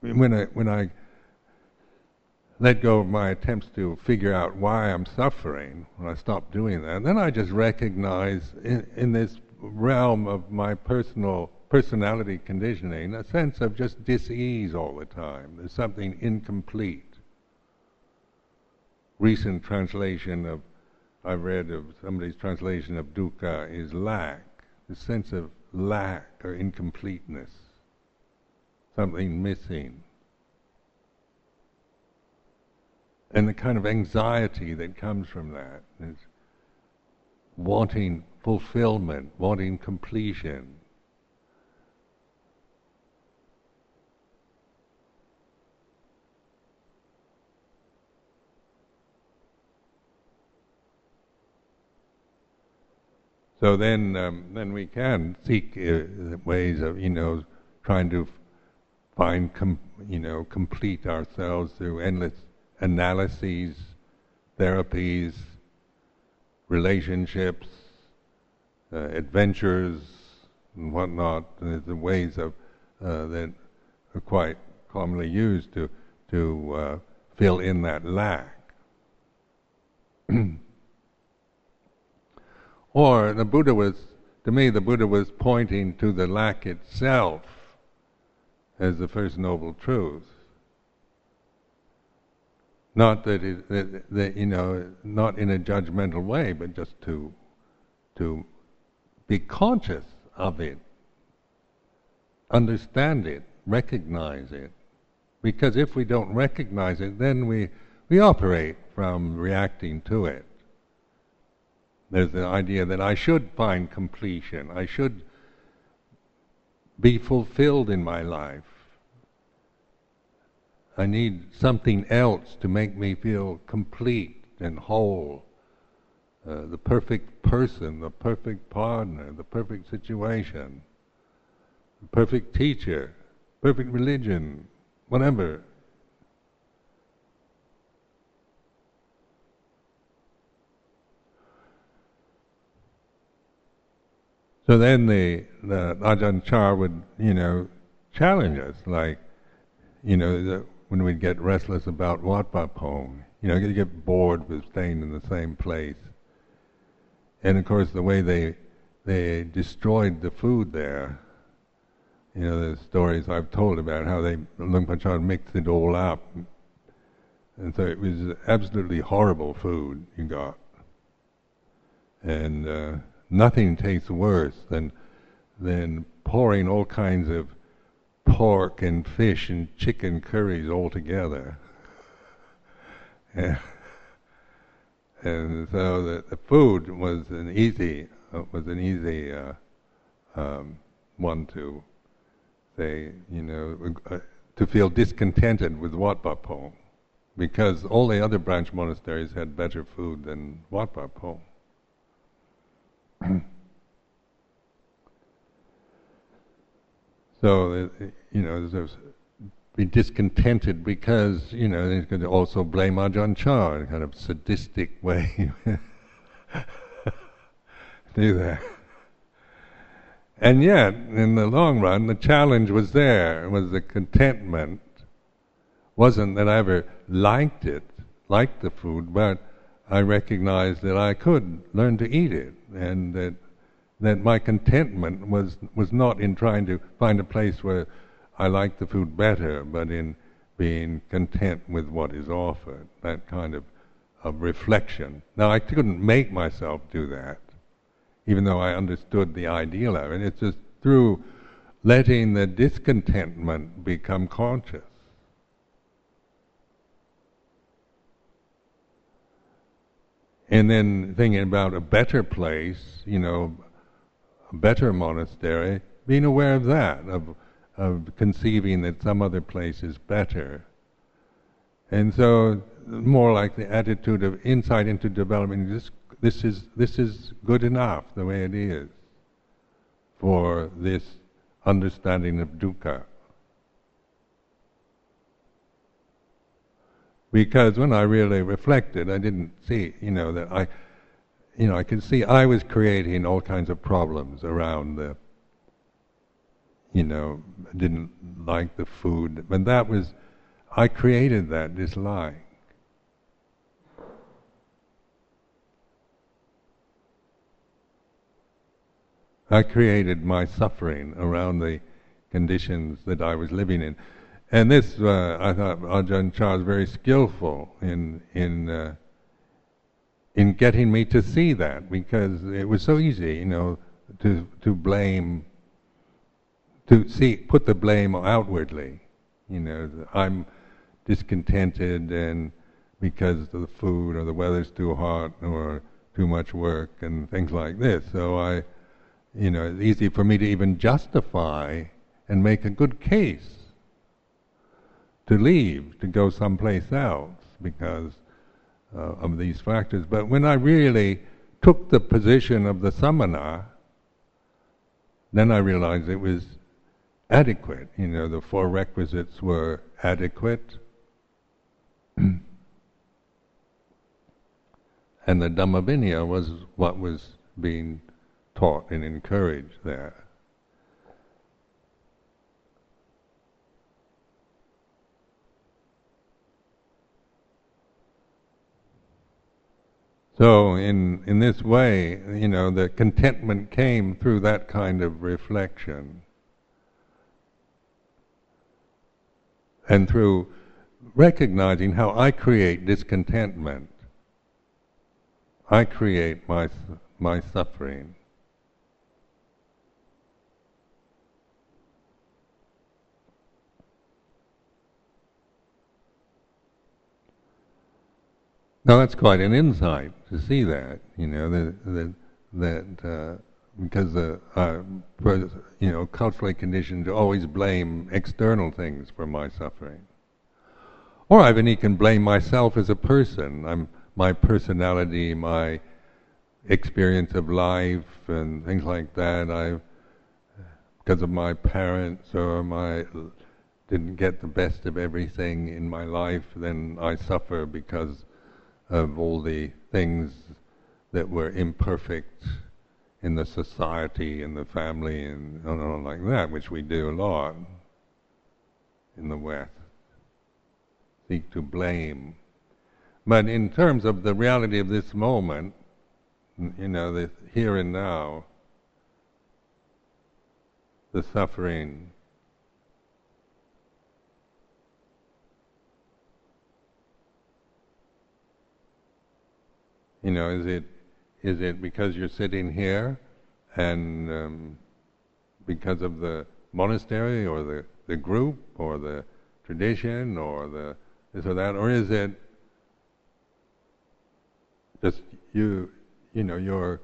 when I when I let go of my attempts to figure out why I'm suffering, when I stop doing that, then I just recognize in, in this realm of my personal personality conditioning a sense of just dis-ease all the time. There's something incomplete recent translation of I've read of somebody's translation of dukkha is lack, the sense of lack or incompleteness, something missing. And the kind of anxiety that comes from that is wanting fulfillment, wanting completion. So then, um, then we can seek uh, ways of, you know, trying to find, com- you know, complete ourselves through endless analyses, therapies, relationships, uh, adventures, and whatnot. And the ways of uh, that are quite commonly used to to uh, fill in that lack. Or the Buddha was to me, the Buddha was pointing to the lack itself as the first noble truth. Not that, it, that, that you know, not in a judgmental way, but just to to be conscious of it, understand it, recognize it. Because if we don't recognize it, then we, we operate from reacting to it. There's the idea that I should find completion, I should be fulfilled in my life. I need something else to make me feel complete and whole. Uh, the perfect person, the perfect partner, the perfect situation, the perfect teacher, perfect religion, whatever. So then the, the Ajahn Chah would, you know, challenge us, like, you know, the, when we'd get restless about Wat Pah Pong, you know, you get bored with staying in the same place. And of course, the way they they destroyed the food there, you know, the stories I've told about how they Luang Por Chah mixed it all up, and so it was absolutely horrible food you got, and uh, nothing tastes worse than than pouring all kinds of pork and fish and chicken curries all together. and so the, the food was an easy uh, was an easy uh, um, one to say, you know, uh, to feel discontented with Wat Pah Pong, because all the other branch monasteries had better food than Wat Pah Pong. so, you know, there's be discontented because you know they could also blame Ajahn Chah in a kind of sadistic way. Do that. And yet, in the long run, the challenge was there. Was the contentment. Wasn't that I ever liked it, liked the food, but I recognized that I could learn to eat it, and that that my contentment was was not in trying to find a place where I like the food better, but in being content with what is offered, that kind of, of reflection. Now, I couldn't make myself do that, even though I understood the ideal of it. It's just through letting the discontentment become conscious. And then thinking about a better place, you know, a better monastery, being aware of that, of of conceiving that some other place is better. And so, more like the attitude of insight into development. This, this is this is good enough the way it is for this understanding of dukkha. Because when I really reflected, I didn't see, you know, that I, you know, I could see I was creating all kinds of problems around the you know, didn't like the food. But that was, I created that dislike. I created my suffering around the conditions that I was living in. And this, uh, I thought Ajahn Chah was very skillful in in uh, in getting me to see that because it was so easy, you know, to to blame to see put the blame outwardly. You know, I'm discontented and because of the food or the weather's too hot or too much work and things like this. So I, you know, it's easy for me to even justify and make a good case to leave, to go someplace else because uh, of these factors. But when I really took the position of the samana, then I realized it was adequate. You know, the four requisites were adequate. and the Dhamma Vinaya was what was being taught and encouraged there. So in in this way, you know, the contentment came through that kind of reflection. And through recognizing how I create discontentment. I create my my suffering. Now that's quite an insight to see that, you know, that that, that uh, because the uh, you know culturally conditioned to always blame external things for my suffering, or I even can blame myself as a person. I'm my personality, my experience of life, and things like that. I because of my parents or my didn't get the best of everything in my life, then I suffer because of all the things that were imperfect in the society and the family and on like that, which we do a lot in the West. Seek to blame. But in terms of the reality of this moment, you know, the here and now, the suffering, You know, is it is it because you're sitting here and um, because of the monastery or the, the group or the tradition or the this or that, or is it just you, you know, your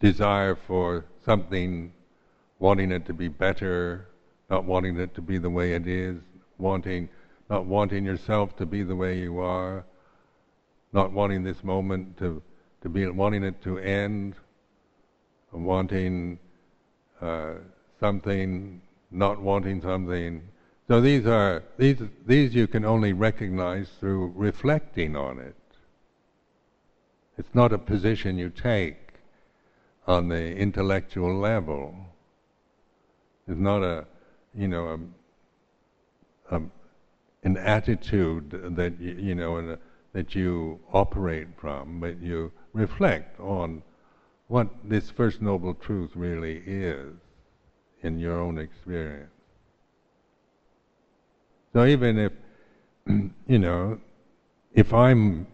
desire for something, wanting it to be better, not wanting it to be the way it is, wanting, not wanting yourself to be the way you are, not wanting this moment to, to be, wanting it to end, wanting uh, something, not wanting something. So these are these these you can only recognize through reflecting on it. It's not a position you take on the intellectual level. It's not a you know a, a an attitude that you know a, that you operate from, but you reflect on what this First Noble Truth really is in your own experience. So even if, you know, if I'm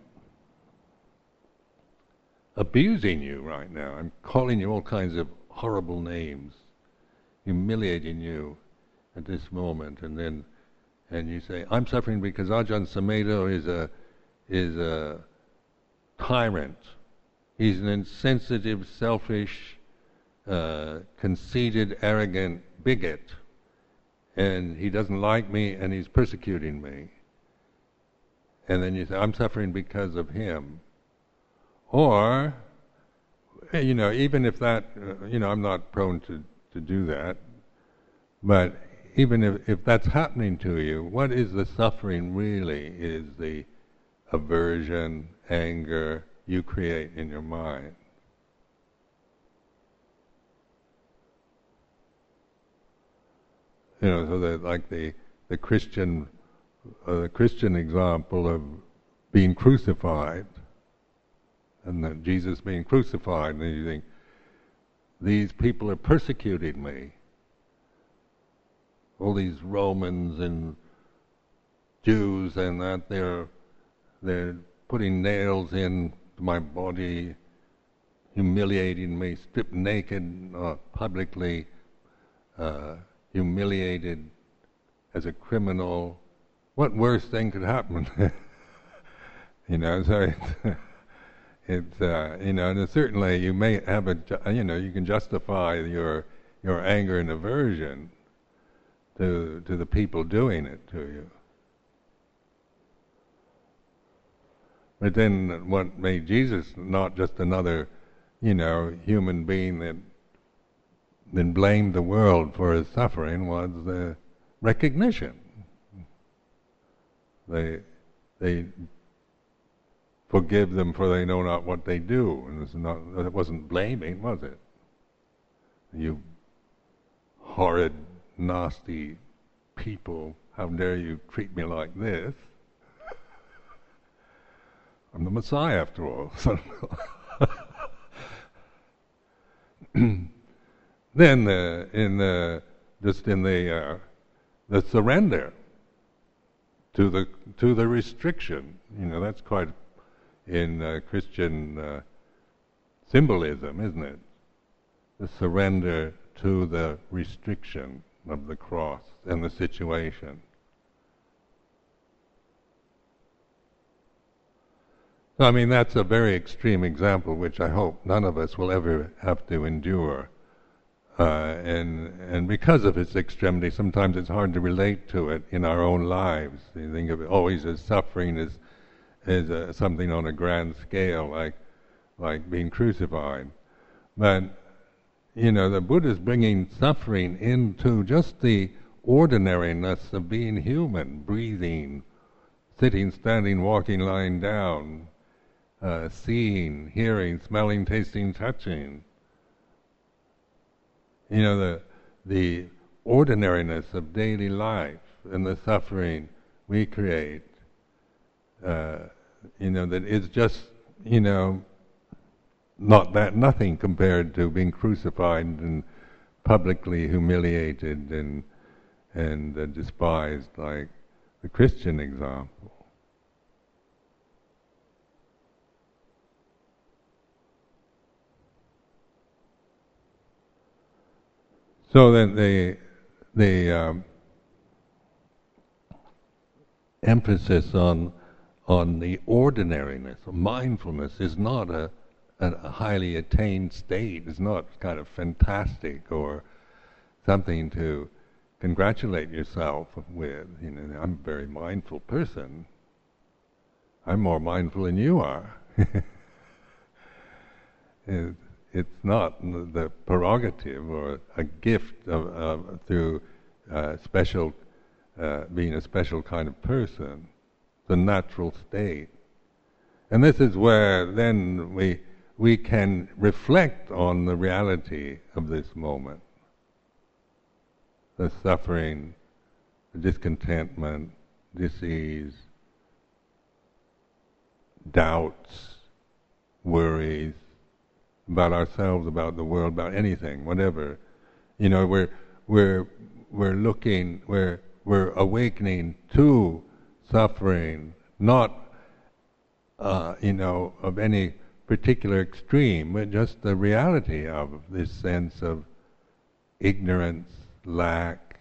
abusing you right now, I'm calling you all kinds of horrible names, humiliating you at this moment, and then and you say, I'm suffering because Ajahn Sumedho is a is a tyrant. He's an insensitive, selfish, uh, conceited, arrogant bigot. And he doesn't like me and he's persecuting me. And then you say, I'm suffering because of him. Or, you know, even if that, uh, you know, I'm not prone to, to do that, but even if, if that's happening to you, what is the suffering really is the aversion, anger you create in your mind. You know, so that like the the Christian uh, the Christian example of being crucified, and that Jesus being crucified, and you think these people are persecuting me. All these Romans and Jews and that they're they're putting nails in my body, humiliating me, stripped naked, uh, publicly uh, humiliated as a criminal. What worse thing could happen? you know, so it's, it's uh, you know, and certainly you may have a, you know, you can justify your your anger and aversion to to the people doing it to you. But then what made Jesus not just another, you know, human being that then blamed the world for his suffering was the recognition. They they forgive them for they know not what they do. And it's not it wasn't blaming, was it? You horrid, nasty people, how dare you treat me like this? I'm the Messiah after all. then uh, in the just in the uh, the surrender to the to the restriction, you know, that's quite in uh, Christian uh, symbolism, isn't it? The surrender to the restriction of the cross and the situation. So, I mean, that's a very extreme example, which I hope none of us will ever have to endure. Uh, and and because of its extremity, sometimes it's hard to relate to it in our own lives. You think of it always as suffering as as uh, something on a grand scale, like like being crucified. But you know, the Buddha is bringing suffering into just the ordinariness of being human, breathing, sitting, standing, walking, lying down, uh, seeing, hearing, smelling, tasting, touching you know, the, the ordinariness of daily life and the suffering we create, uh, you know, that is just, you know, not that nothing compared to being crucified and publicly humiliated and and uh, despised like the Christian example. So then the the um, emphasis on on the ordinariness, mindfulness, is not a, a highly attained state. It's not kind of fantastic or something to congratulate yourself with. You know, I'm a very mindful person. I'm more mindful than you are. it's not the prerogative or a gift of, through uh, special uh, being a special kind of person, the natural state. And this is where then we we can reflect on the reality of this moment. The suffering, the discontentment, disease, doubts, worries, about ourselves, about the world, about anything, whatever. You know, we're we're we're looking, we're we're awakening to suffering, not uh, you know of any particular extreme, but just the reality of this sense of ignorance, lack,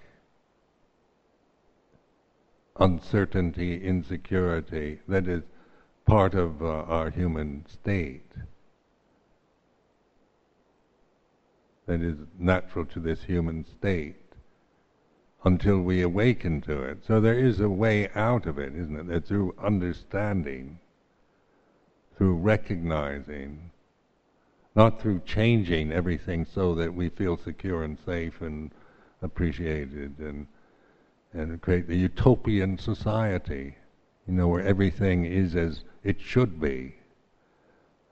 uncertainty, insecurity that is part of uh, our human state. That is natural to this human state until we awaken to it. So there is a way out of it, isn't it? That through understanding, through recognizing, not through changing everything so that we feel secure and safe and appreciated and and create the utopian society, you know, where everything is as it should be.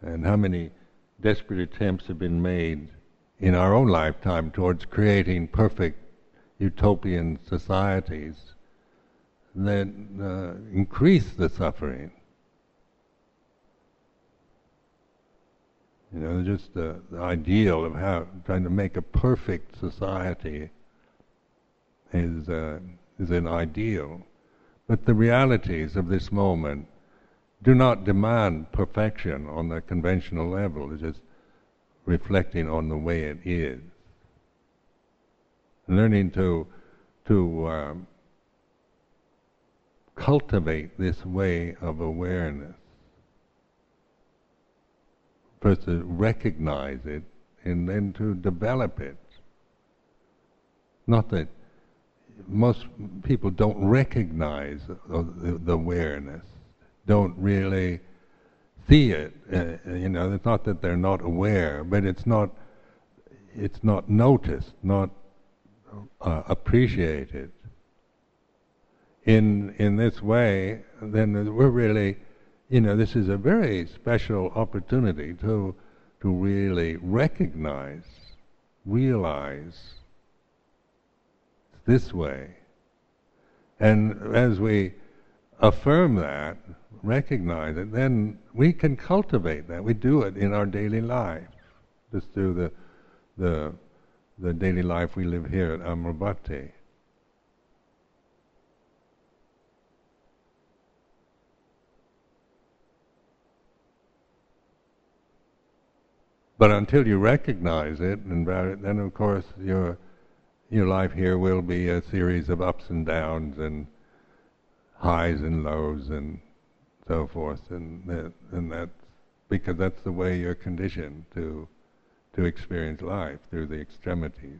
And how many desperate attempts have been made in our own lifetime towards creating perfect utopian societies that uh, increase the suffering. You know, just the, the, ideal of how trying to make a perfect society is uh, is an ideal, but the realities of this moment do not demand perfection on the conventional level. It's just reflecting on the way it is. Learning to to um, cultivate this way of awareness. First to recognize it and then to develop it. Not that most people don't recognize the, the awareness, don't really see it. Uh, you know, it's not that they're not aware, but it's not it's not noticed, not uh, appreciated. In in this way, then we're really, you know, this is a very special opportunity to to really recognize, realize this way. And as we affirm that, recognize it, then we can cultivate that. We do it in our daily life, just through the the the daily life we live here at Amaravati. But until you recognize it and then of course your your life here will be a series of ups and downs and highs and lows and so forth, and that, and that's because that's the way you're conditioned to to experience life through the extremities.